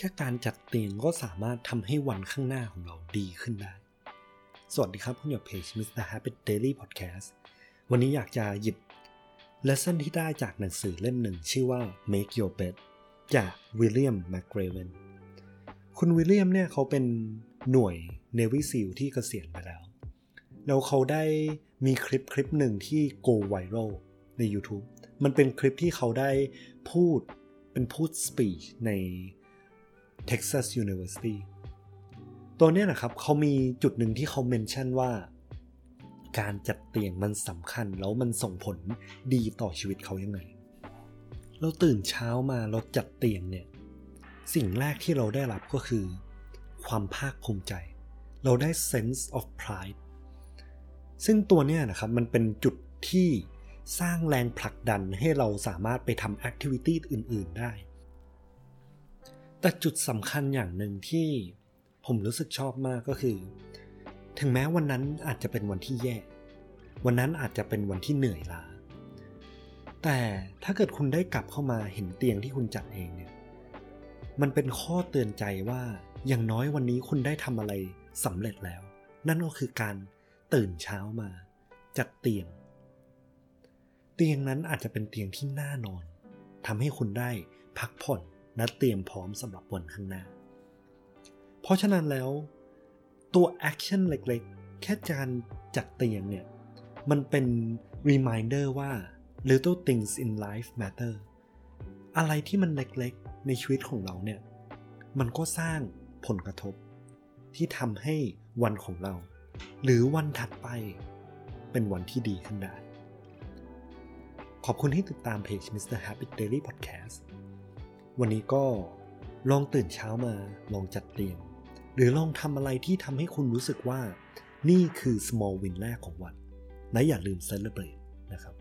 แค่การจัดเตียงก็สามารถทำให้วันข้างหน้าของเราดีขึ้นได้ สวัสดีครับคุณอยู่เพจ Mr. Happy Daily Podcast วันนี้อยากจะหยิบ lesson ที่ได้จากหนังสือเล่มหนึ่งชื่อว่า Make Your Bed จากวิลเลียมแมคเกรเวนคุณวิลเลียมเนี่ยเขาเป็นหน่วย Navy SEAL ที่เกษียณไปแล้ว แล้วเขาได้มีคลิปคลิปหนึ่งที่ go viral ใน YouTube มันเป็นคลิปที่เขาได้พูดเป็นพูด speech ใน Texas University ตัวเนี้ยนะครับเขามีจุดหนึ่งที่เขาเมนชั่นว่า การจัดเตียงมันสำคัญแล้วมันส่งผลดีต่อชีวิตเขายังไง เราตื่นเช้ามาเราจัดเตียงเนี่ย สิ่งแรกที่เราได้รับก็คือ ความภาคภูมิใจ เราได้ sense of pride ซึ่งตัวเนี้ยนะครับมันเป็นจุดที่สร้างแรงผลักดันให้เราสามารถไปทำแอคทิวิตี้อื่น ๆ ได้ แต่จุดสำคัญอย่างหนึ่งที่ผมรู้สึกชอบมากก็คือ ถึงแม้วันนั้นอาจจะเป็นวันที่แย่ วันนั้นอาจจะเป็นวันที่เหนื่อยล้า แต่ถ้าเกิดคุณได้กลับเข้ามาเห็นเตียงที่คุณจัดเองเนี่ย มันเป็นข้อเตือนใจว่าอย่างน้อยวันนี้คุณได้ทำอะไรสำเร็จแล้ว นั่นก็คือการตื่นเช้ามา จัดเตียง เตียงนั้นอาจจะเป็นเตียงที่น่านอนทำให้คุณได้พักผ่อน และเตรียมพร้อมสำหรับวันข้างหน้า เพราะฉะนั้นแล้วตัวแอคชั่นเล็กๆ แค่การจัดเตียงเนี่ย มันเป็น reminder ว่า little things in life matter อะไรที่มันเล็กๆ ในชีวิตของเราเนี่ย มันก็สร้างผลกระทบ ที่ทำให้วันของเรา หรือวันถัดไปเป็นวันที่ดีขึ้นได้ ขอบคุณที่ติดตามเพจ Mr. Happy Daily Podcast วันนี้ก็ลองตื่นเช้ามาลองจัดเตรียม หรือลองทำอะไรที่ทำให้คุณรู้สึกว่า นี่คือ small win แรกของวัน และอย่าลืม celebrate นะครับ